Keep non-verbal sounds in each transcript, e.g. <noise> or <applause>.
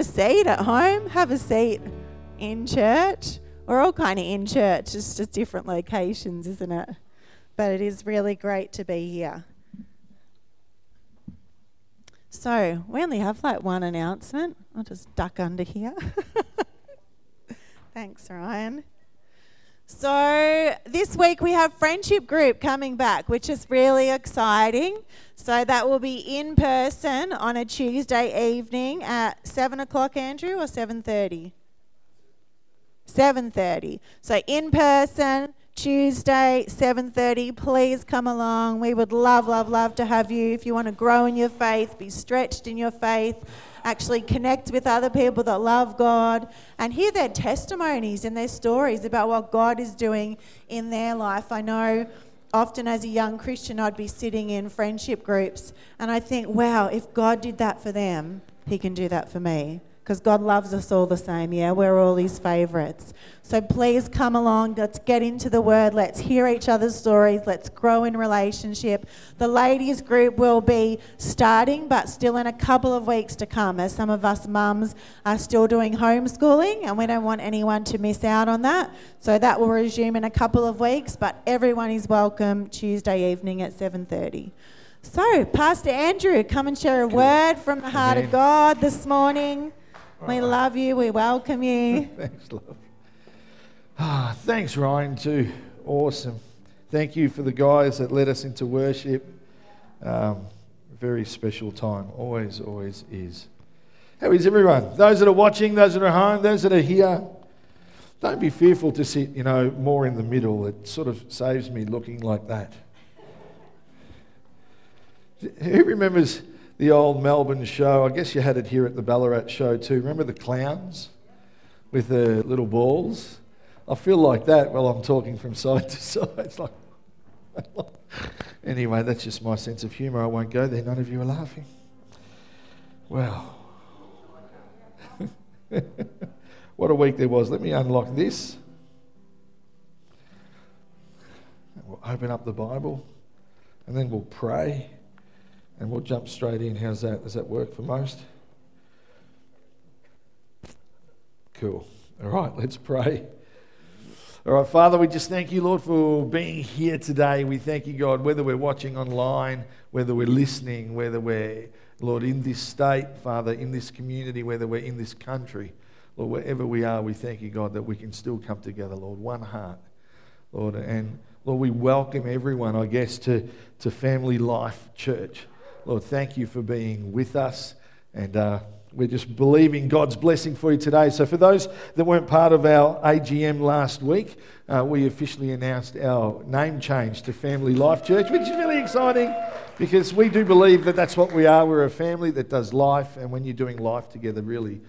a seat at home, have a seat in church. We're all kind of in church, it's just different locations, isn't it? But it is really great to be here. So, we only have like one announcement. I'll just duck under here. <laughs> Thanks, Ryan. So, this week we have Friendship Group coming back, which is really exciting. So, that will be in person on a Tuesday evening at 7 o'clock, Andrew, or 7.30? 7.30. So, in person, Tuesday, 7:30. Please come along. We would love, love, love to have you. If you want to grow in your faith, be stretched in your faith, actually connect with other people that love God, and hear their testimonies and their stories about what God is doing in their life. I know often as a young Christian, I'd be sitting in friendship groups, and I think, wow, if God did that for them, He can do that for me because God loves us all the same, yeah? We're all His favourites. So please come along. Let's get into the Word. Let's hear each other's stories. Let's grow in relationship. The ladies' group will be starting, but still in a couple of weeks to come, as some of us mums are still doing homeschooling, and we don't want anyone to miss out on that. So that will resume in a couple of weeks, but everyone is welcome Tuesday evening at 7:30. So, Pastor Andrew, come and share a word from the heart Amen. of God this morning. We love you. We welcome you. <laughs> thanks, love. Ah, thanks, Ryan, too. Awesome. Thank you for the guys that led us into worship. Um, very special time. Always, always is. How is everyone? Those that are watching, those that are home, those that are here. Don't be fearful to sit, you know, more in the middle. It sort of saves me looking like that. Who remembers the old Melbourne show. I guess you had it here at the Ballarat show too. Remember the clowns with the little balls? I feel like that while I'm talking from <laughs> side to side. It's like, <laughs> anyway, that's just my sense of humour. I won't go there. None of you are laughing. Well, <laughs> what a week there was. Let me unlock this. We'll open up the Bible and then we'll pray. And we'll jump straight in. How's that? Does that work for most? Cool. All right, let's pray. All right, Father, we just thank you, Lord, for being here today. We thank you, God, whether we're watching online, whether we're listening, whether we're, Lord, in this state, Father, in this community, whether we're in this country, Lord, wherever we are, we thank you, God, that we can still come together, Lord, one heart, Lord. And Lord, we welcome everyone, I guess, to, to Family Life Church. Lord, thank you for being with us. And uh, we're just believing God's blessing for you today. So, for those that weren't part of our AGM last week, uh, we officially announced our name change to Family Life Church, which is really exciting because we do believe that that's what we are. We're a family that does life, and when you're doing life together, really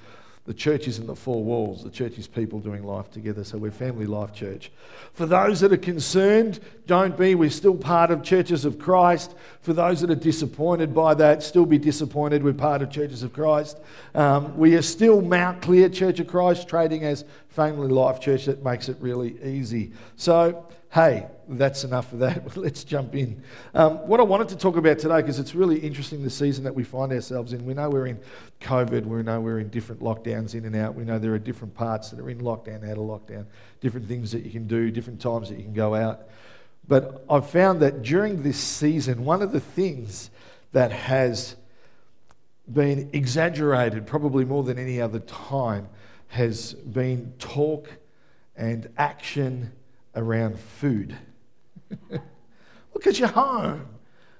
the church isn't the four walls. The church is people doing life together. So we're Family Life Church. For those that are concerned, don't be. We're still part of Churches of Christ. For those that are disappointed by that, still be disappointed. We're part of Churches of Christ. Um, we are still Mount Clear Church of Christ, trading as Family Life Church. That makes it really easy. So hey, that's enough of that. <laughs> Let's jump in. Um, what I wanted to talk about today, because it's really interesting the season that we find ourselves in. We know we're in COVID, we know we're in different lockdowns in and out. We know there are different parts that are in lockdown, out of lockdown, different things that you can do, different times that you can go out. But I've found that during this season, one of the things that has been exaggerated, probably more than any other time, has been talk and action around food. Look at your home.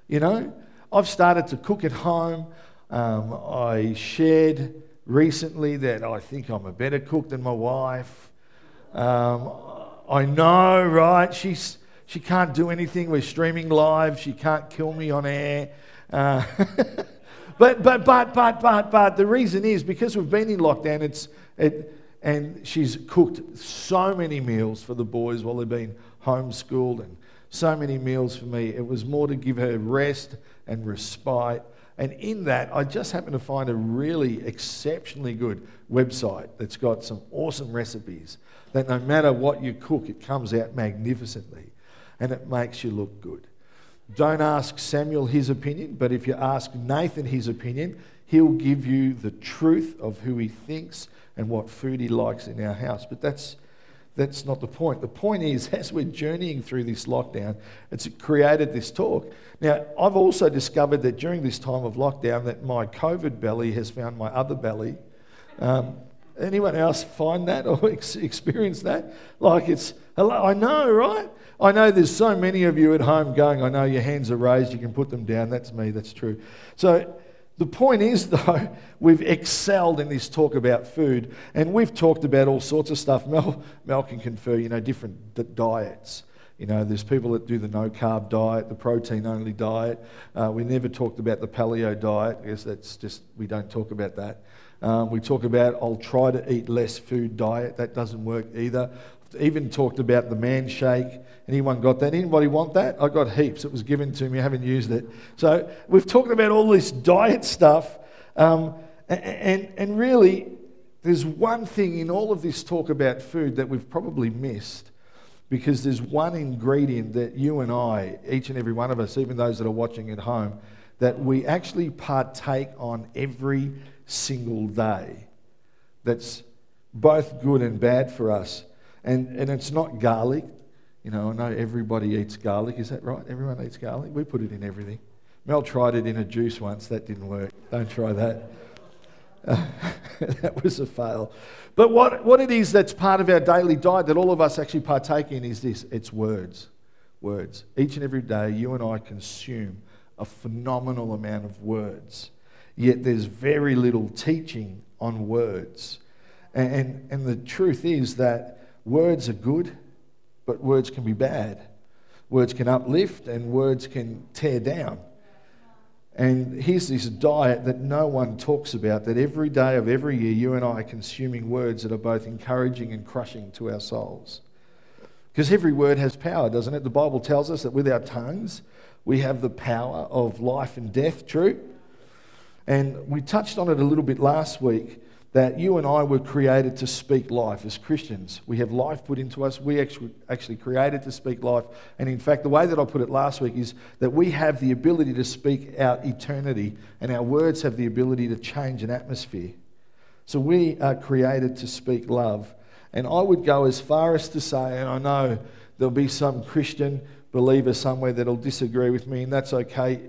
You know, I've started to cook at home. Um, I shared recently that I think I'm a better cook than my wife. Um, I know, right? She's, she can't do anything. We're streaming live. She can't kill me on air. Uh, <laughs> but, but, but, but, but, but the reason is because we've been in lockdown, it's, it, and she's cooked so many meals for the boys while they've been homeschooled and so many meals for me. It was more to give her rest and respite. And in that, I just happened to find a really exceptionally good website that's got some awesome recipes that no matter what you cook, it comes out magnificently and it makes you look good. Don't ask Samuel his opinion, but if you ask Nathan his opinion, He'll give you the truth of who He thinks and what food He likes in our house. But that's, that's not the point. The point is, <laughs> as we're journeying through this lockdown, it's created this talk. Now, I've also discovered that during this time of lockdown, that my COVID belly has found my other belly. Um, anyone else find that or <laughs> ex- experience that? Like it's, hello, I know, right? I know there's so many of you at home going, I know your hands are raised, you can put them down. That's me, that's true. So the point is, <laughs> though, we've excelled in this talk about food, and we've talked about all sorts of stuff. Mel, Mel can confer, you know, different diets. You know, there's people that do the no carb diet, the protein only diet. Uh, we never talked about the paleo diet. I guess that's just, we don't talk about that. Um, we talk about I'll try to eat less food diet. That doesn't work either. Even talked about the man shake. Anyone got that? Anybody want that? I got heaps. It was given to me. I haven't used it. So we've talked about all this diet stuff. Um, and, and, and really, there's one thing in all of this talk about food that we've probably missed because there's one ingredient that you and I, each and every one of us, even those that are watching at home, that we actually partake on every single day that's both good and bad for us. And, and it's not garlic. You know, I know everybody eats garlic. Is that right? Everyone eats garlic? We put it in everything. Mel tried it in a juice once. That didn't work. Don't try that. Uh, <laughs> that was a fail. But what, what it is that's part of our daily diet that all of us actually partake in is this it's words. Words. Each and every day, you and I consume a phenomenal amount of words. Yet there's very little teaching on words. And, and, and the truth is that words are good but words can be bad. Words can uplift and words can tear down. And here's this diet that no one talks about that every day of every year, you and I are consuming words that are both encouraging and crushing to our souls. Because every word has power, doesn't it? The Bible tells us that with our tongues, we have the power of life and death, true? And we touched on it a little bit last week that you and I were created to speak life as Christians. We have life put into us. We actually, actually created to speak life. And in fact, the way that I put it last week is that we have the ability to speak out eternity, and our words have the ability to change an atmosphere. So we are created to speak love. And I would go as far as to say, and I know there'll be some Christian believer somewhere that'll disagree with me, and that's okay.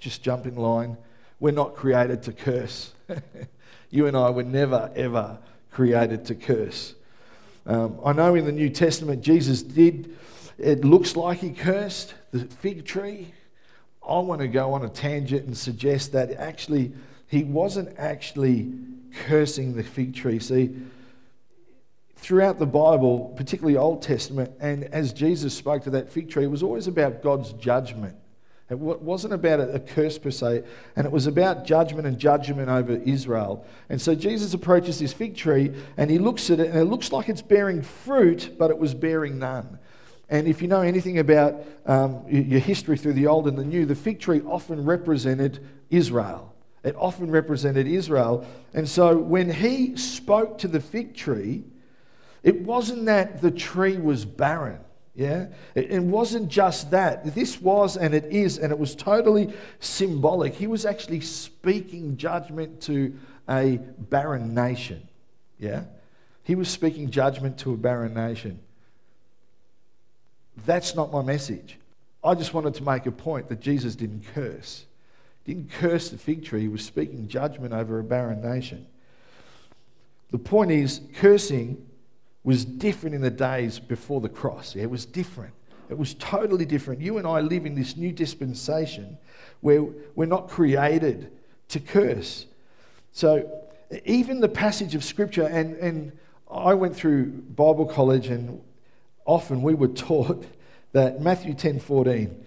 Just jump in line. We're not created to curse. <laughs> You and I were never, ever created to curse. Um, I know in the New Testament, Jesus did, it looks like he cursed the fig tree. I want to go on a tangent and suggest that actually he wasn't actually cursing the fig tree. See, throughout the Bible, particularly Old Testament, and as Jesus spoke to that fig tree, it was always about God's judgment. It wasn't about a curse per se, and it was about judgment and judgment over Israel. And so Jesus approaches this fig tree and he looks at it, and it looks like it's bearing fruit, but it was bearing none. And if you know anything about um, your history through the Old and the New, the fig tree often represented Israel. It often represented Israel. And so when he spoke to the fig tree, it wasn't that the tree was barren. Yeah? It, wasn't just that. This was and it is, and it was totally symbolic. He was actually speaking judgment to a barren nation. Yeah? He was speaking judgment to a barren nation. That's not my message. I just wanted to make a point that Jesus didn't curse. Didn't curse the fig tree, he was speaking judgment over a barren nation. The point is, cursing was different in the days before the cross. It was different. It was totally different. You and I live in this new dispensation where we're not created to curse. So, even the passage of Scripture, and, and I went through Bible college, and often we were <laughs> taught that Matthew 10 14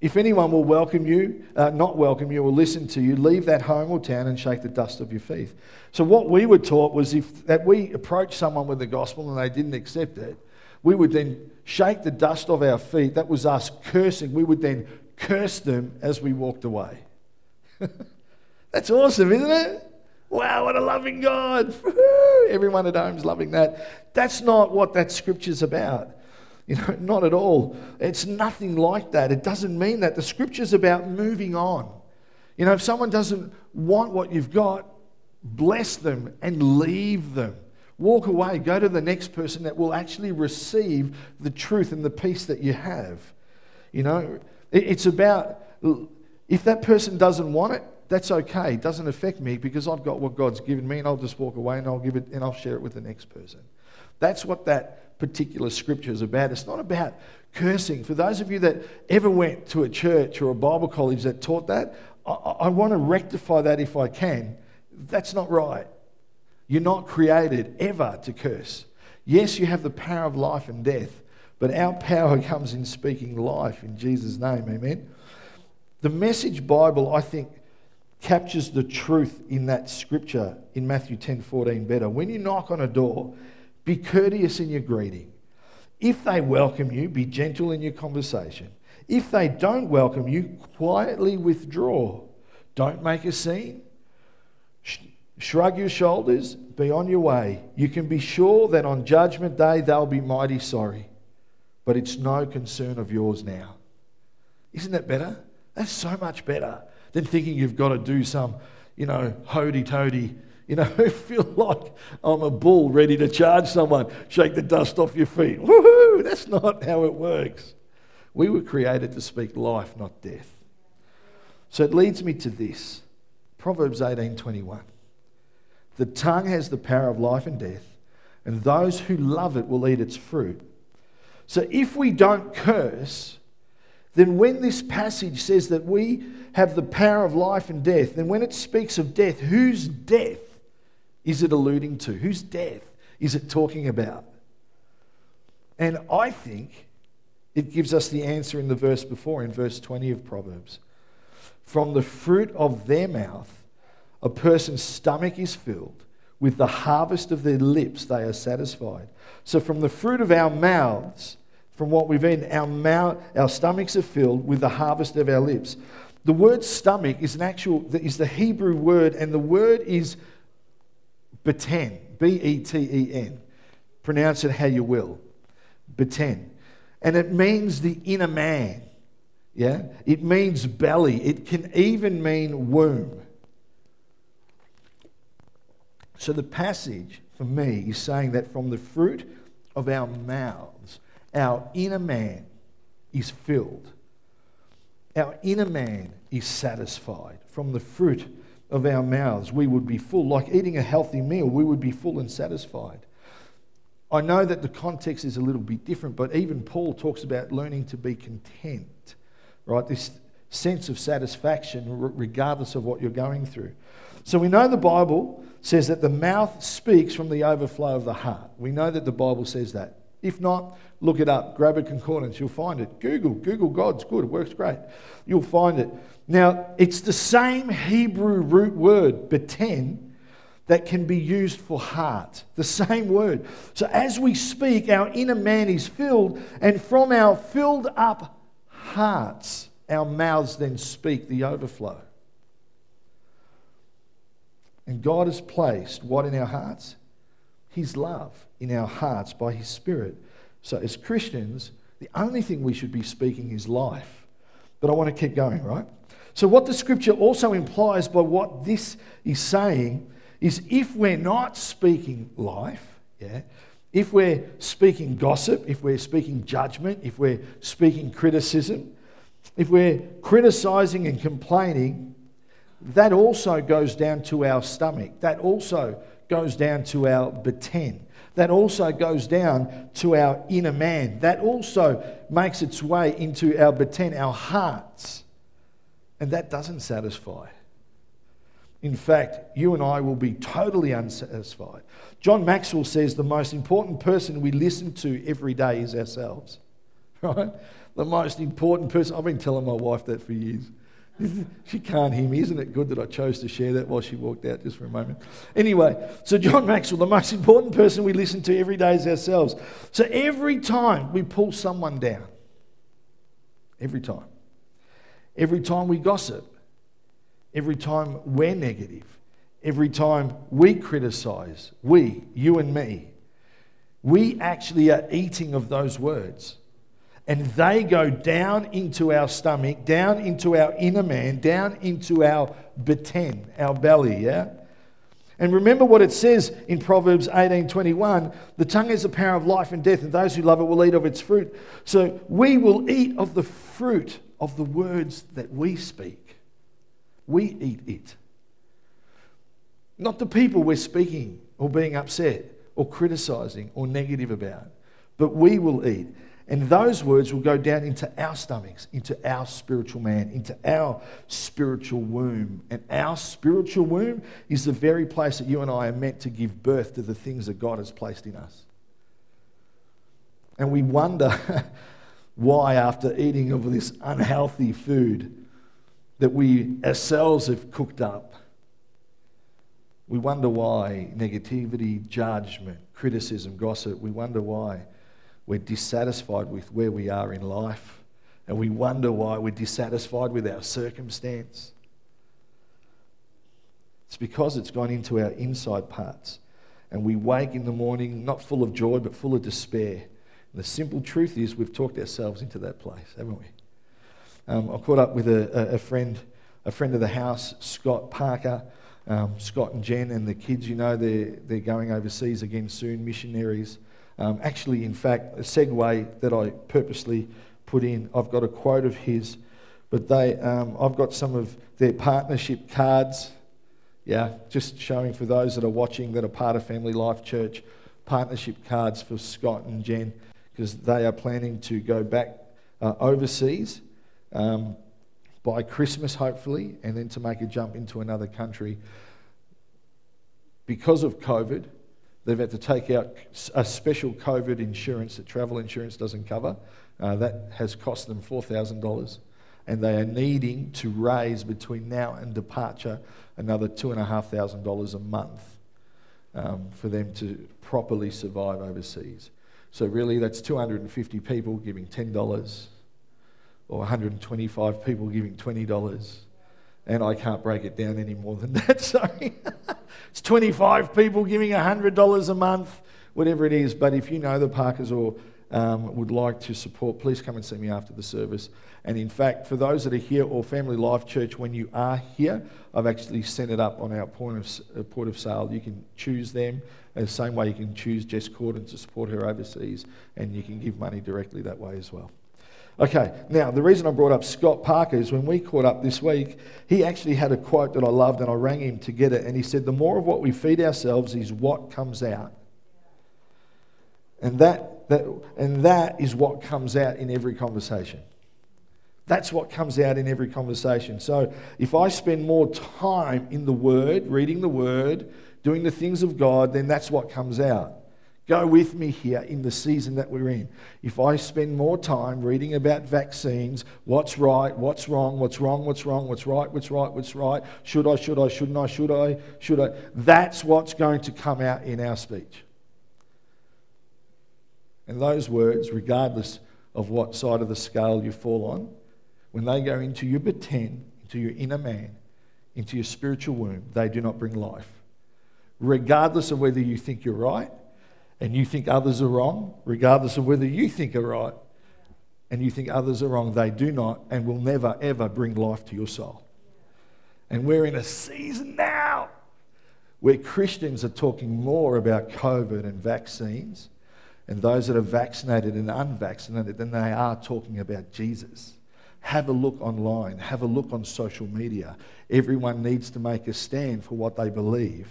if anyone will welcome you, uh, not welcome you, or listen to you, leave that home or town and shake the dust of your feet. So, what we were taught was if that we approached someone with the gospel and they didn't accept it, we would then shake the dust of our feet. That was us cursing. We would then curse them as we walked away. <laughs> That's awesome, isn't it? Wow, what a loving God. <laughs> Everyone at home is loving that. That's not what that scripture's about. You know, <laughs> not at all. It's nothing like that. It doesn't mean that. The scripture's about moving on. You know, if someone doesn't want what you've got, bless them and leave them. Walk away, go to the next person that will actually receive the truth and the peace that you have. You know, it's about if that person doesn't want it, that's okay. It doesn't affect me because I've got what God's given me and I'll just walk away and I'll give it and I'll share it with the next person. That's what that particular scripture is about. It's not about cursing. For those of you that ever went to a church or a Bible college that taught that, I, I want to rectify that if I can. That's not right. You're not created ever to curse. Yes, you have the power of life and death, but our power comes in speaking life in Jesus' name. Amen. The Message Bible, I think, captures the truth in that scripture in Matthew 10 14 better. When you knock on a door, be courteous in your greeting. If they welcome you, be gentle in your conversation. If they don't welcome you, quietly withdraw. Don't make a scene. Shrug your shoulders, be on your way. You can be sure that on Judgment Day they'll be mighty sorry, but it's no concern of yours now. Isn't that better? That's so much better than thinking you've got to do some, you know, hoity toady, you know, <laughs> feel like I'm a bull ready to charge someone, shake the dust off your feet. Woohoo! That's not how it works. We were created to speak life, not death. So it leads me to this Proverbs 18 21. The tongue has the power of life and death, and those who love it will eat its fruit. So if we don't curse, then when this passage says that we have the power of life and death, then when it speaks of death, whose death is it alluding to? Whose death is it talking about? And I think it gives us the answer in the verse before, in verse 20 of Proverbs. From the fruit of their mouth, a person's stomach is filled. With the harvest of their lips, they are satisfied. So, from the fruit of our mouths, from what we've eaten. Our, mouth, our stomachs are filled with the harvest of our lips. The word stomach is an actual is the Hebrew word, and the word is beten, B E T E N. Pronounce it how you will. Beten. And it means the inner man. Yeah? It means belly. It can even mean womb. So the passage for me is saying that from the fruit of our mouths, our inner man is filled. Our inner man is satisfied. From the fruit of our mouths, we would be full. Like eating a healthy meal, we would be full and satisfied. I know that the context is a little bit different, but even Paul talks about learning to be content, right? This sense of satisfaction, regardless of what you're going through. So we know the Bible says that the mouth speaks from the overflow of the heart. We know that the Bible says that. If not, look it up. Grab a concordance, you'll find it. Google, Google God's good, it works great. You'll find it. Now, it's the same Hebrew root word, beten, that can be used for heart. The same word. So as we speak, our inner man is filled, and from our filled up hearts, our mouths then speak the overflow. And God has placed what in our hearts? His love in our hearts by His Spirit. So, as Christians, the only thing we should be speaking is life. But I want to keep going, right? So, what the scripture also implies by what this is saying is if we're not speaking life, yeah, if we're speaking gossip, if we're speaking judgment, if we're speaking criticism, if we're criticizing and complaining, that also goes down to our stomach. That also goes down to our beten. That also goes down to our inner man. That also makes its way into our beten, our hearts. And that doesn't satisfy. In fact, you and I will be totally unsatisfied. John Maxwell says the most important person we listen to every day is ourselves. <laughs> Right? The most important person. I've been telling my wife that for years. <laughs> she can't hear me. Isn't it good that I chose to share that while she walked out just for a moment? Anyway, so John Maxwell, the most important person we listen to every day is ourselves. So every time we pull someone down, every time, every time we gossip, every time we're negative, every time we criticize, we, you and me, we actually are eating of those words. And they go down into our stomach, down into our inner man, down into our beten, our belly, yeah? And remember what it says in Proverbs 18:21, the tongue is the power of life and death, and those who love it will eat of its fruit. So we will eat of the fruit of the words that we speak. We eat it. Not the people we're speaking or being upset or criticizing or negative about, but we will eat. And those words will go down into our stomachs, into our spiritual man, into our spiritual womb. And our spiritual womb is the very place that you and I are meant to give birth to the things that God has placed in us. And we wonder <laughs> why, after eating of this unhealthy food that we ourselves have cooked up, we wonder why negativity, judgment, criticism, gossip, we wonder why we're dissatisfied with where we are in life and we wonder why we're dissatisfied with our circumstance. It's because it's gone into our inside parts. And we wake in the morning not full of joy, but full of despair. And the simple truth is, we've talked ourselves into that place, haven't we? Um, I caught up with a, a, friend, a friend of the house, Scott Parker. Um, Scott and Jen and the kids, you know, they're, they're going overseas again soon, missionaries. Um, actually, in fact, a segue that I purposely put in, I've got a quote of his, but they, um, I've got some of their partnership cards. Yeah, just showing for those that are watching that are part of Family Life Church, partnership cards for Scott and Jen, because they are planning to go back uh, overseas um, by Christmas, hopefully, and then to make a jump into another country. Because of COVID, They've had to take out a special COVID insurance that travel insurance doesn't cover. Uh, that has cost them $4,000. And they are needing to raise between now and departure another $2,500 a month um, for them to properly survive overseas. So, really, that's 250 people giving $10 or 125 people giving $20 and I can't break it down any more than that. <laughs> Sorry. it's 25 people giving $100 a month, whatever it is. But if you know the Parkers or um, would like to support, please come and see me after the service. And in fact, for those that are here or Family Life Church, when you are here, I've actually sent it up on our point of, uh, point of sale. You can choose them. The same way you can choose Jess Corden to support her overseas, and you can give money directly that way as well. Okay, now the reason I brought up Scott Parker is when we caught up this week, he actually had a quote that I loved and I rang him to get it. And he said, The more of what we feed ourselves is what comes out. And that, that, and that is what comes out in every conversation. That's what comes out in every conversation. So if I spend more time in the Word, reading the Word, doing the things of God, then that's what comes out. Go with me here in the season that we're in. If I spend more time reading about vaccines, what's right, what's wrong, what's wrong, what's wrong, what's right, what's right, what's right, should I, should I, shouldn't I, should I, should I, that's what's going to come out in our speech. And those words, regardless of what side of the scale you fall on, when they go into your beten, into your inner man, into your spiritual womb, they do not bring life. Regardless of whether you think you're right and you think others are wrong, regardless of whether you think are right, and you think others are wrong, they do not and will never, ever bring life to your soul. And we're in a season now where Christians are talking more about COVID and vaccines and those that are vaccinated and unvaccinated than they are talking about Jesus. Have a look online, have a look on social media. Everyone needs to make a stand for what they believe.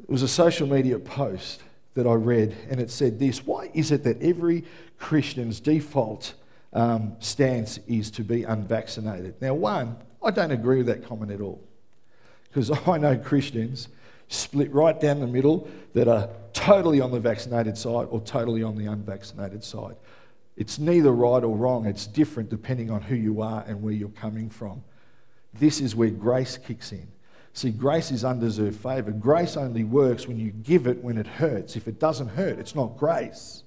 It was a social media post that I read, and it said this Why is it that every Christian's default um, stance is to be unvaccinated? Now, one, I don't agree with that comment at all. Because <laughs> I know Christians split right down the middle that are totally on the vaccinated side or totally on the unvaccinated side. It's neither right or wrong, it's different depending on who you are and where you're coming from. This is where grace kicks in. See, grace is undeserved favor. Grace only works when you give it when it hurts. If it doesn't hurt, it's not grace.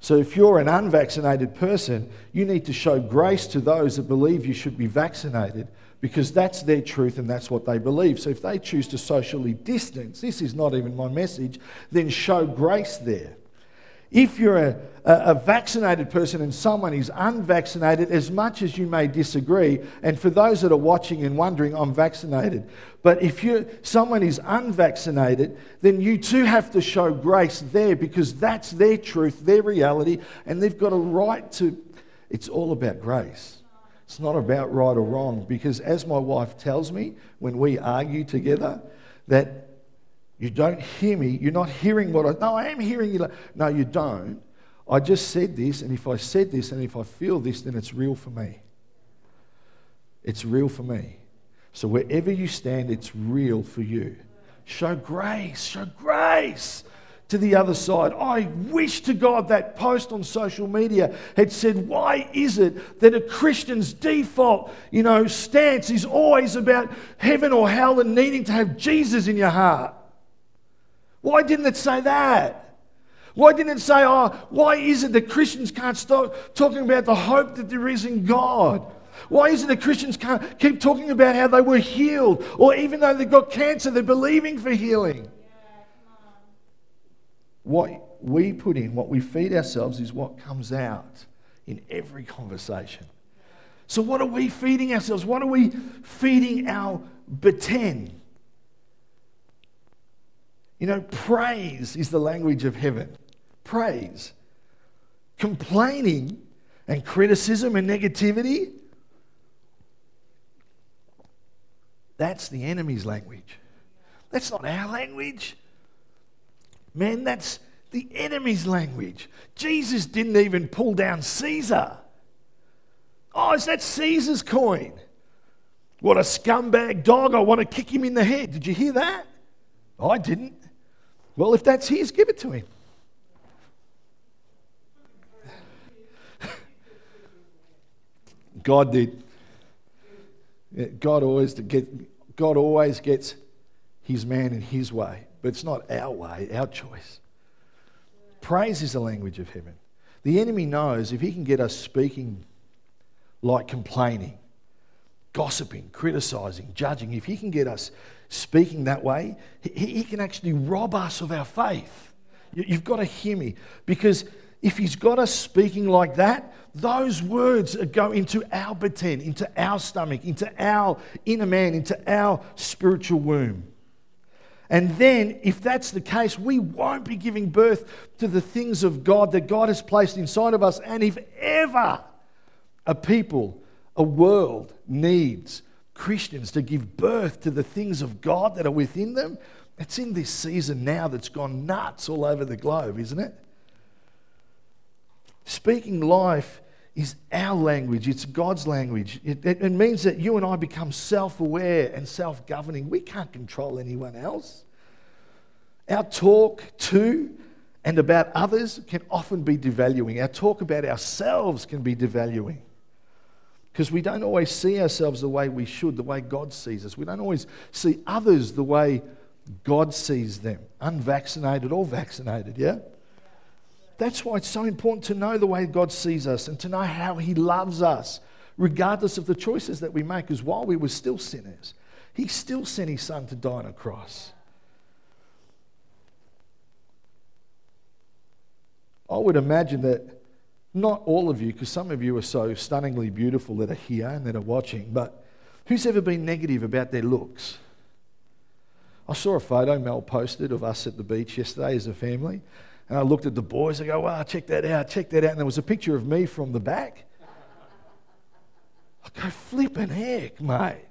So, if you're an unvaccinated person, you need to show grace to those that believe you should be vaccinated because that's their truth and that's what they believe. So, if they choose to socially distance, this is not even my message, then show grace there. If you're a, a, vaccinated person and someone is unvaccinated, as much as you may disagree, and for those that are watching and wondering, I'm vaccinated. But if you someone is unvaccinated, then you too have to show grace there because that's their truth, their reality, and they've got a right to. It's all about grace. It's not about right or wrong because, as my wife tells me when we argue together, that you don't hear me. You're not hearing what I. No, I am hearing you. No, you don't. I just said this, and if I said this, and if I feel this, then it's real for me. It's real for me. So wherever you stand, it's real for you. Show grace. Show grace to the other side. I wish to God that post on social media had said, Why is it that a Christian's default, you know, stance is always about heaven or hell and needing to have Jesus in your heart? Why didn't it say that? Why didn't it say, oh, why is it that Christians can't stop talking about the hope that there is in God? Why is it that Christians can't keep talking about how they were healed? Or even though they've got cancer, they're believing for healing? what we put in, what we feed ourselves, is what comes out in every conversation. So, what are we feeding ourselves? What are we feeding our beten? You know, praise is the language of heaven. Praise. Complaining and criticism and negativity, that's the enemy's language. That's not our language. Man, that's the enemy's language. Jesus didn't even pull down Caesar. Oh, is that Caesar's coin? What a scumbag dog. I want to kick him in the head. Did you hear that? I didn't. Well, if that's his, give it to him. God did. God always get, God always gets his man in his way, but it's not our way, our choice. Praise is the language of heaven. The enemy knows if he can get us speaking like complaining, gossiping, criticizing, judging, if he can get us speaking that way, he, he can actually rob us of our faith. You, you've got to hear me because if he's got us speaking like that, those words go into our beten, into our stomach, into our inner man, into our spiritual womb. And then, if that's the case, we won't be giving birth to the things of God that God has placed inside of us. And if ever a people, a world needs Christians to give birth to the things of God that are within them, it's in this season now that's gone nuts all over the globe, isn't it? Speaking life is our language, it's God's language. It, it, it means that you and I become self aware and self governing. We can't control anyone else. Our talk to and about others can often be devaluing. Our talk about ourselves can be devaluing because we don't always see ourselves the way we should, the way God sees us. We don't always see others the way God sees them, unvaccinated or vaccinated, yeah? That's why it's so important to know the way God sees us and to know how He loves us, regardless of the choices that we make. Because while we were still sinners, He still sent His Son to die on a cross. I would imagine that not all of you, because some of you are so stunningly beautiful that are here and that are watching, but who's ever been negative about their looks? I saw a photo Mel posted of us at the beach yesterday as a family, and I looked at the boys. I go, wow, check that out, check that out. And there was a picture of me from the back. I go, flipping heck, mate.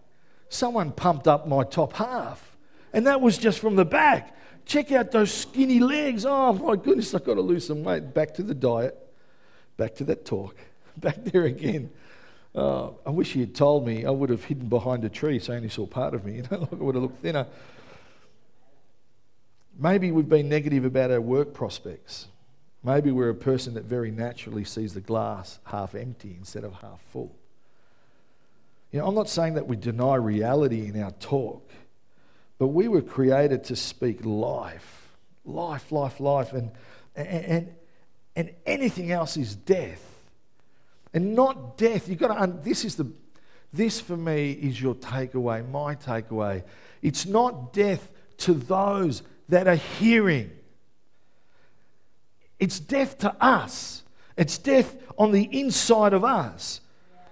Someone pumped up my top half. And that was just from the back. Check out those skinny legs. Oh, my goodness, I've got to lose some weight. Back to the diet. Back to that talk. <laughs> Back there again. Oh, I wish he had told me. I would have hidden behind a tree so only saw part of me. <laughs> You know, I would have looked thinner. Maybe we've been negative about our work prospects. Maybe we're a person that very naturally sees the glass half empty instead of half full. You know, I'm not saying that we deny reality in our talk, but we were created to speak life, life, life, life, and, and, and anything else is death. And not death. You've got to, this is the, this for me is your takeaway, my takeaway. It's not death to those that are hearing. It's death to us, it's death on the inside of us.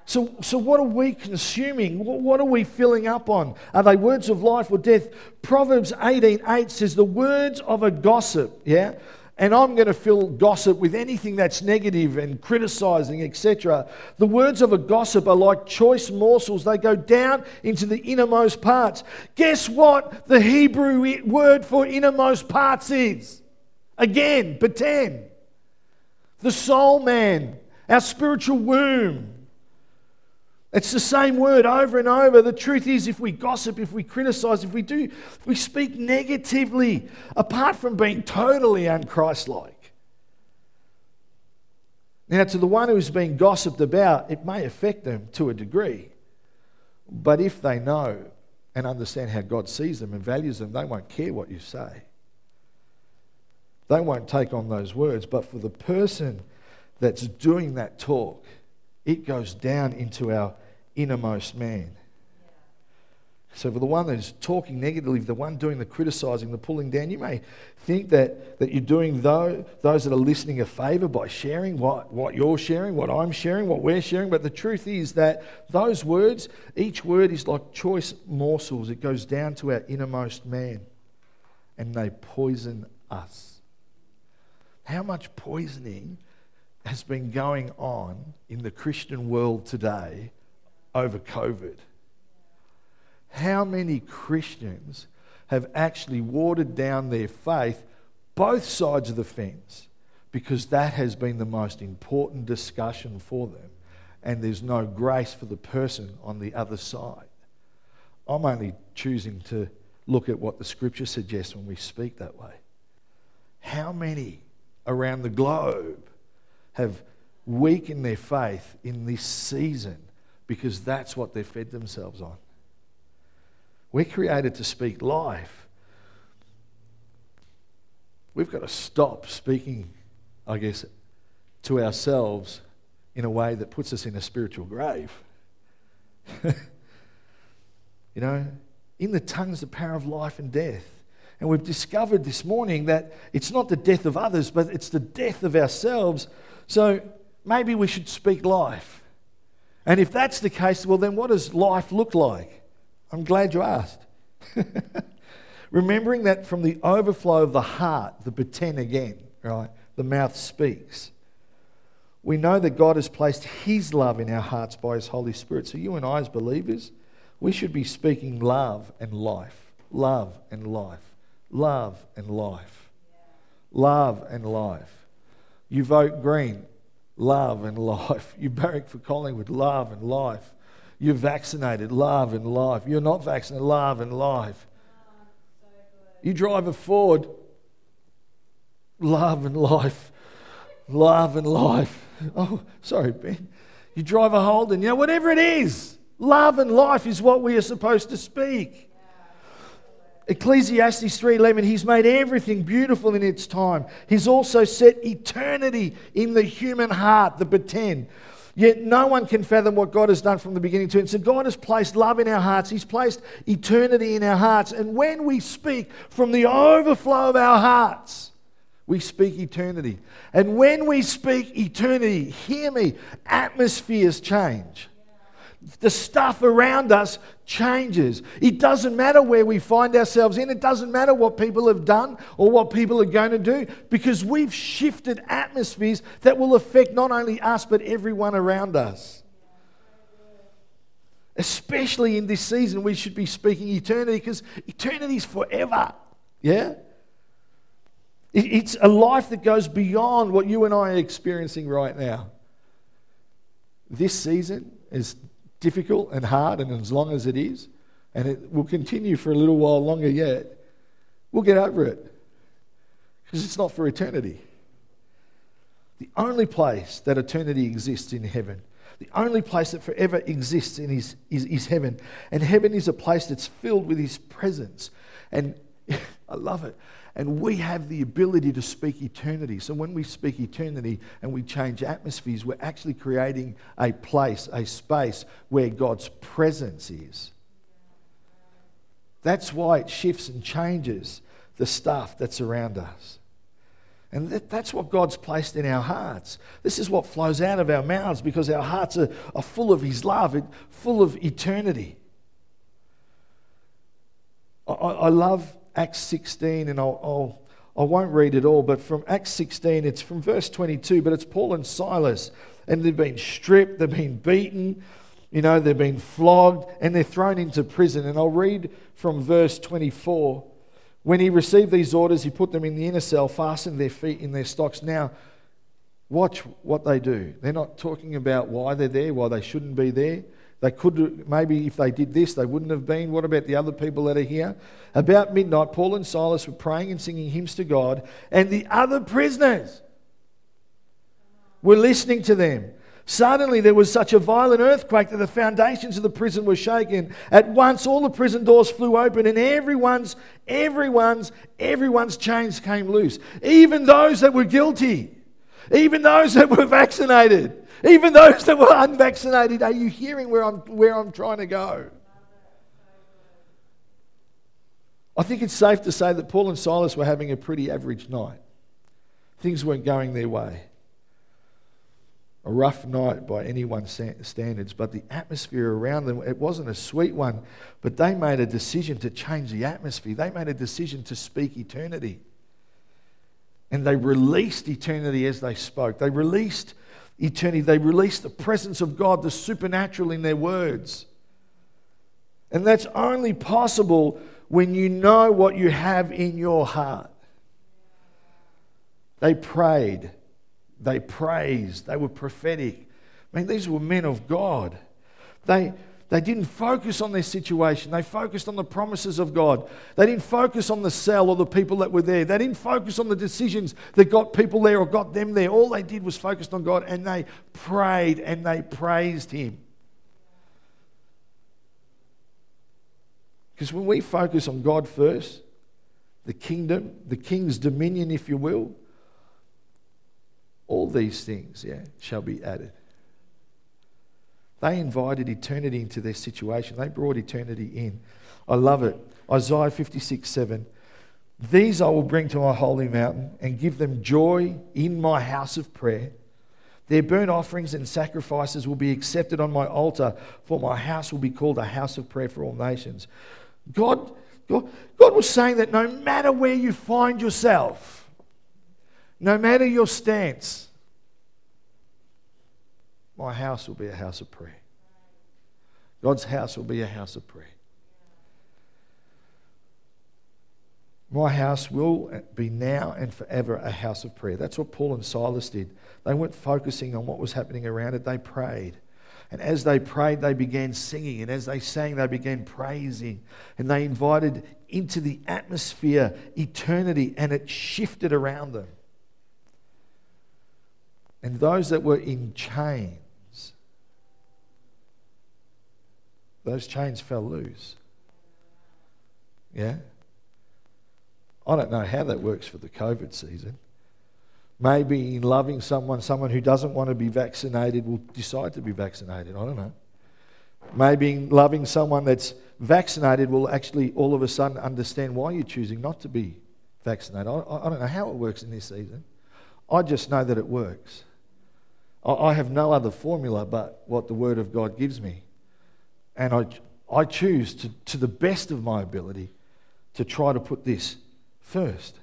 So, so what are we consuming? What are we filling up on? Are they words of life or death? Proverbs 18 8 says, The words of a gossip, yeah? And I'm going to fill gossip with anything that's negative and criticizing, etc. The words of a gossip are like choice morsels. They go down into the innermost parts. Guess what the Hebrew word for innermost parts is? Again, beten. The soul man, our spiritual womb. It's the same word over and over. The truth is, if we gossip, if we criticize, if we do, if we speak negatively, apart from being totally unchristlike. Now, to the one who is being gossiped about, it may affect them to a degree. But if they know and understand how God sees them and values them, they won't care what you say. They won't take on those words. But for the person that's doing that talk, it goes down into our innermost man. So, for the one that's talking negatively, the one doing the criticizing, the pulling down, you may think that, that you're doing those, those that are listening a favor by sharing what, what you're sharing, what I'm sharing, what we're sharing. But the truth is that those words, each word is like choice morsels. It goes down to our innermost man and they poison us. How much poisoning has been going on in the Christian world today over COVID. How many Christians have actually watered down their faith, both sides of the fence, because that has been the most important discussion for them, and there's no grace for the person on the other side? I'm only choosing to look at what the scripture suggests when we speak that way. How many around the globe have weakened their faith in this season because that's what they've fed themselves on. We're created to speak life. We've got to stop speaking, I guess, to ourselves in a way that puts us in a spiritual grave. <laughs> you know, in the tongue's the power of life and death. And we've discovered this morning that it's not the death of others, but it's the death of ourselves. So maybe we should speak life. And if that's the case, well, then what does life look like? I'm glad you asked. <laughs> Remembering that from the overflow of the heart, the beten again, right, the mouth speaks. We know that God has placed His love in our hearts by His Holy Spirit. So, you and I, as believers, we should be speaking love and life. Love and life. Love and life. Love and life. You vote green love and life. <laughs> You barrack for Collingwood, love and life. You're vaccinated, love and life. You're not vaccinated, love and life. You drive a Ford, love and life. Love and life. <laughs> Oh, sorry, Ben. You drive a Holden, you know, whatever it is, love and life is what we are supposed to speak. Ecclesiastes 3:11 He's made everything beautiful in its time. He's also set eternity in the human heart, the beten. Yet no one can fathom what God has done from the beginning to end. So God has placed love in our hearts. He's placed eternity in our hearts. And when we speak from the overflow of our hearts, we speak eternity. And when we speak eternity, hear me, atmospheres change the stuff around us changes. It doesn't matter where we find ourselves in, it doesn't matter what people have done or what people are going to do, because we've shifted atmospheres that will affect not only us, but everyone around us. Especially in this season, we should be speaking eternity because eternity is forever. Yeah? It's a life that goes beyond what you and I are experiencing right now. This season is difficult and hard, and as long as it is, and it will continue for a little while longer yet, we'll get over it because it's not for eternity. The only place that eternity exists in heaven, the only place that forever exists in his, is, is heaven. And heaven is a place that's filled with his presence. And <laughs> I love it. And we have the ability to speak eternity. So when we speak eternity and we change atmospheres, we're actually creating a place, a space where God's presence is. That's why it shifts and changes the stuff that's around us. And that, that's what God's placed in our hearts. This is what flows out of our mouths because our hearts are, are full of His love, full of eternity. I, I love Acts 16, and I'll, I'll, I won't read it all, but from Acts 16, it's from verse 22, but it's Paul and Silas, and they've been stripped, they've been beaten, you know, they've been flogged, and they're thrown into prison. And I'll read from verse 24. When he received these orders, he put them in the inner cell, fastened their feet in their stocks. Now, watch what they do. They're not talking about why they're there, why they shouldn't be there. They could, maybe if they did this, they wouldn't have been. What about the other people that are here? About midnight, Paul and Silas were praying and singing hymns to God, and the other prisoners were listening to them. Suddenly, there was such a violent earthquake that the foundations of the prison were shaken. At once, all the prison doors flew open, and everyone's, everyone's, everyone's chains came loose. Even those that were guilty, even those that were vaccinated, even those that were unvaccinated. Are you hearing where I'm, where I'm trying to go? I think it's safe to say that Paul and Silas were having a pretty average night. Things weren't going their way a rough night by anyone's standards, but the atmosphere around them, it wasn't a sweet one, but they made a decision to change the atmosphere. They made a decision to speak eternity. And they released eternity as they spoke. They released eternity. They released the presence of God, the supernatural in their words. And that's only possible when you know what you have in your heart. They prayed they praised. They were prophetic. I mean, these were men of God. They, they didn't focus on their situation. They focused on the promises of God. They didn't focus on the cell or the people that were there. They didn't focus on the decisions that got people there or got them there. All they did was focused on God and they prayed and they praised Him. Because when we focus on God first, the kingdom, the king's dominion, if you will, all these things yeah, shall be added. They invited eternity into their situation. They brought eternity in. I love it. Isaiah 56 7. These I will bring to my holy mountain and give them joy in my house of prayer. Their burnt offerings and sacrifices will be accepted on my altar, for my house will be called a house of prayer for all nations. God, God, God was saying that no matter where you find yourself, no matter your stance, my house will be a house of prayer. God's house will be a house of prayer. My house will be now and forever a house of prayer. That's what Paul and Silas did. They weren't focusing on what was happening around it, they prayed. And as they prayed, they began singing. And as they sang, they began praising. And they invited into the atmosphere eternity, and it shifted around them. And those that were in chains, those chains fell loose. Yeah? I don't know how that works for the COVID season. Maybe in loving someone, someone who doesn't want to be vaccinated will decide to be vaccinated. I don't know. Maybe in loving someone that's vaccinated will actually all of a sudden understand why you're choosing not to be vaccinated. I, I don't know how it works in this season. I just know that it works. I have no other formula but what the Word of God gives me. And I, I choose to, to the best of my ability to try to put this first.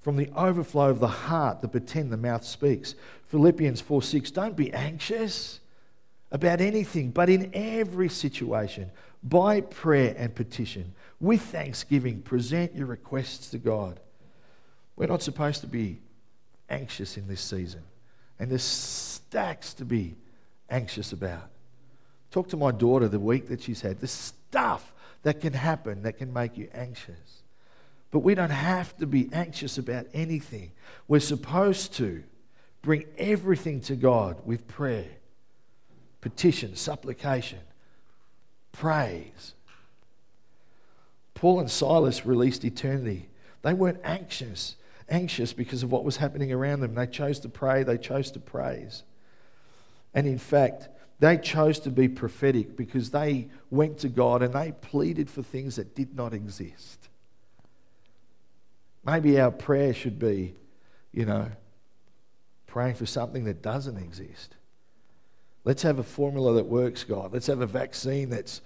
From the overflow of the heart, the beten the mouth speaks. Philippians 4 6. Don't be anxious about anything, but in every situation, by prayer and petition, with thanksgiving, present your requests to God. We're not supposed to be anxious in this season. And there's stacks to be anxious about. Talk to my daughter the week that she's had. There's stuff that can happen that can make you anxious. But we don't have to be anxious about anything. We're supposed to bring everything to God with prayer, petition, supplication, praise. Paul and Silas released eternity. They weren't anxious anxious because of what was happening around them. They chose to pray, they chose to praise. And in fact, they chose to be prophetic because they went to God and they pleaded for things that did not exist. Maybe our prayer should be you know, praying for something that doesn't exist. Let's have a formula that works, God. Let's have a vaccine that's,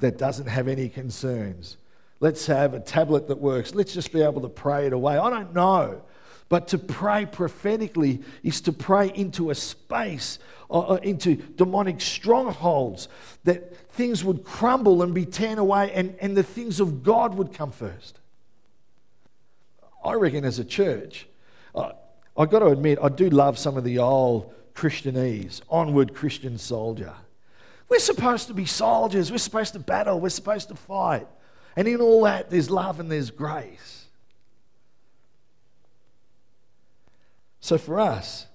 that doesn't have any concerns. Let's have a tablet that works. Let's just be able to pray it away. I don't know. But to pray prophetically is to pray into a space, uh, uh, into demonic strongholds, that things would crumble and be torn away, and, and the things of God would come first. I reckon as a church, uh, I've got to admit, I do love some of the old Christianese, onward Christian soldier. We're supposed to be soldiers, we're supposed to battle, we're supposed to fight. And in all that, there's love and there's grace. So for us,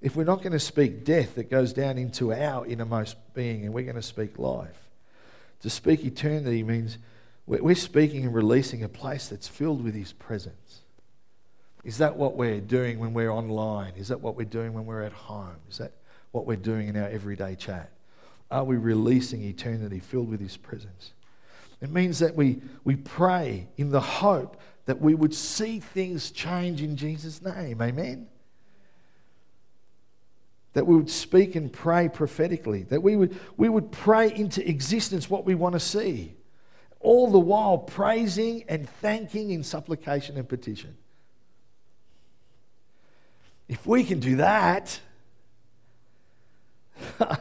if we're not going to speak death that goes down into our innermost being and we're going to speak life, to speak eternity means we're speaking and releasing a place that's filled with His presence. Is that what we're doing when we're online? Is that what we're doing when we're at home? Is that what we're doing in our everyday chat? Are we releasing eternity filled with His presence? It means that we, we pray in the hope that we would see things change in Jesus' name. Amen? That we would speak and pray prophetically, that we would, we would pray into existence what we want to see, all the while praising and thanking in supplication and petition. If we can do that, <laughs>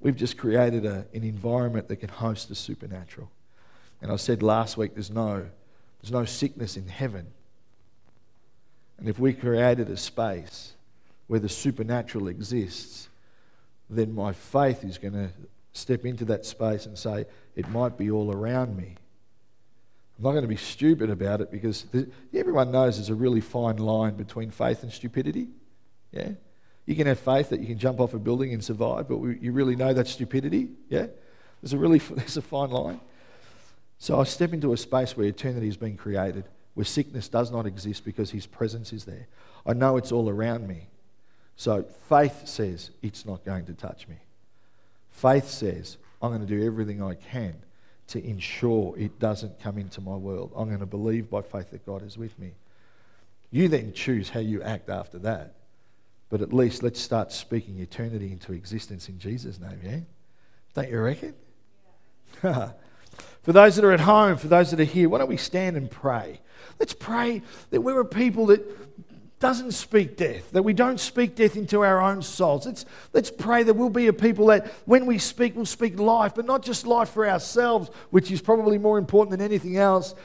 we've just created a, an environment that can host the supernatural. And I said last week there's no, there's no sickness in heaven. And if we created a space where the supernatural exists, then my faith is going to step into that space and say, it might be all around me. I'm not going to be stupid about it because everyone knows there's a really fine line between faith and stupidity. Yeah? You can have faith that you can jump off a building and survive, but you really know that's stupidity. Yeah? There's a really <laughs> there's a fine line. So I step into a space where eternity has been created, where sickness does not exist because his presence is there. I know it's all around me. So faith says it's not going to touch me. Faith says I'm going to do everything I can to ensure it doesn't come into my world. I'm going to believe by faith that God is with me. You then choose how you act after that. But at least let's start speaking eternity into existence in Jesus' name, yeah? Don't you reckon? <laughs> Yeah. For those that are at home, for those that are here, why don't we stand and pray? Let's pray that we're a people that doesn't speak death, that we don't speak death into our own souls. Let's, let's pray that we'll be a people that when we speak, we'll speak life, but not just life for ourselves, which is probably more important than anything else.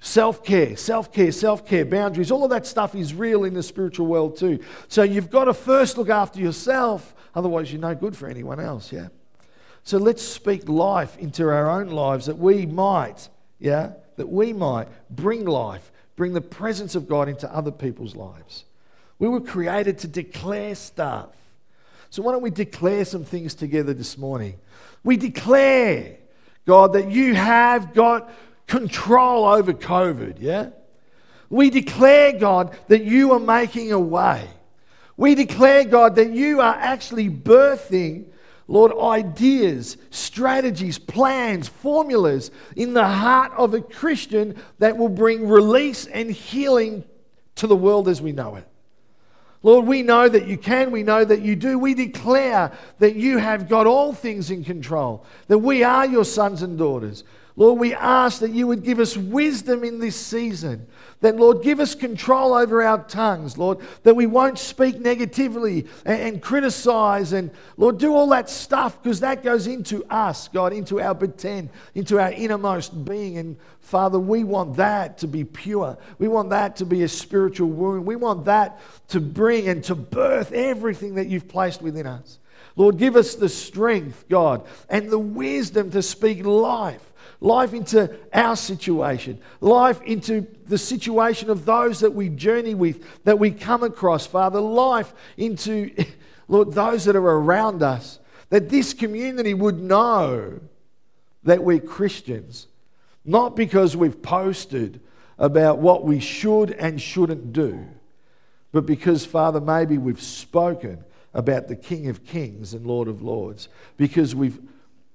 Self care, self care, self care, boundaries, all of that stuff is real in the spiritual world too. So you've got to first look after yourself, otherwise, you're no good for anyone else, yeah? So let's speak life into our own lives that we might, yeah, that we might bring life, bring the presence of God into other people's lives. We were created to declare stuff. So why don't we declare some things together this morning? We declare, God, that you have got control over COVID, yeah? We declare, God, that you are making a way. We declare, God, that you are actually birthing Lord, ideas, strategies, plans, formulas in the heart of a Christian that will bring release and healing to the world as we know it. Lord, we know that you can, we know that you do. We declare that you have got all things in control, that we are your sons and daughters. Lord, we ask that you would give us wisdom in this season. That, Lord, give us control over our tongues, Lord, that we won't speak negatively and, and criticize and, Lord, do all that stuff because that goes into us, God, into our beten, into our innermost being. And, Father, we want that to be pure. We want that to be a spiritual wound. We want that to bring and to birth everything that you've placed within us. Lord, give us the strength, God, and the wisdom to speak life life into our situation, life into the situation of those that we journey with, that we come across, Father, life into, <laughs> Lord, those that are around us, that this community would know that we're Christians, not because we've posted about what we should and shouldn't do, but because, Father, maybe we've spoken about the King of Kings and Lord of Lords, because we've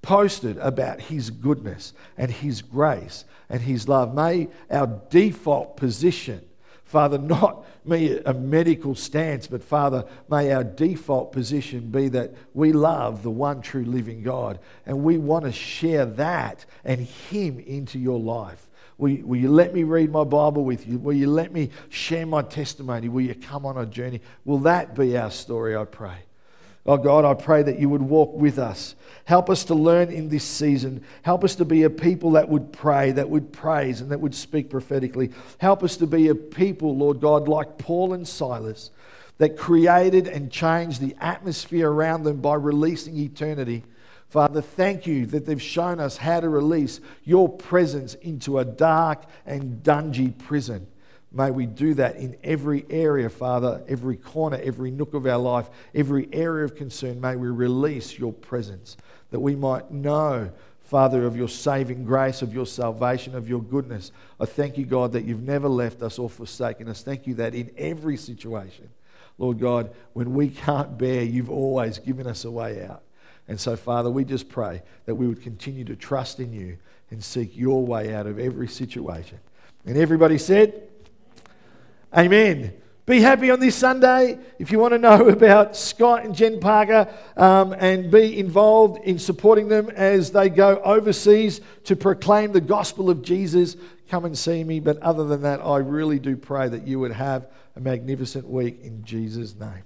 posted about His goodness and His grace and His love. May our default position Father, not me a medical stance, but Father, may our default position be that we love the one true living God and we want to share that and Him into your life. Will you, will you let me read my Bible with you? Will you let me share my testimony? Will you come on a journey? Will that be our story, I pray? Oh God, I pray that you would walk with us. Help us to learn in this season. Help us to be a people that would pray, that would praise, and that would speak prophetically. Help us to be a people, Lord God, like Paul and Silas, that created and changed the atmosphere around them by releasing eternity. Father, thank you that they've shown us how to release your presence into a dark and dungy prison. May we do that in every area, Father, every corner, every nook of our life, every area of concern. May we release your presence that we might know, Father, of your saving grace, of your salvation, of your goodness. I thank you, God, that you've never left us or forsaken us. Thank you that in every situation, Lord God, when we can't bear, you've always given us a way out. And so, Father, we just pray that we would continue to trust in you and seek your way out of every situation. And everybody said, Amen. Be happy on this Sunday. If you want to know <laughs> about Scott and Jen Parker um, and be involved in supporting them as they go overseas to proclaim the gospel of Jesus, come and see me. But other than that, I really do pray that you would have a magnificent week in Jesus' name.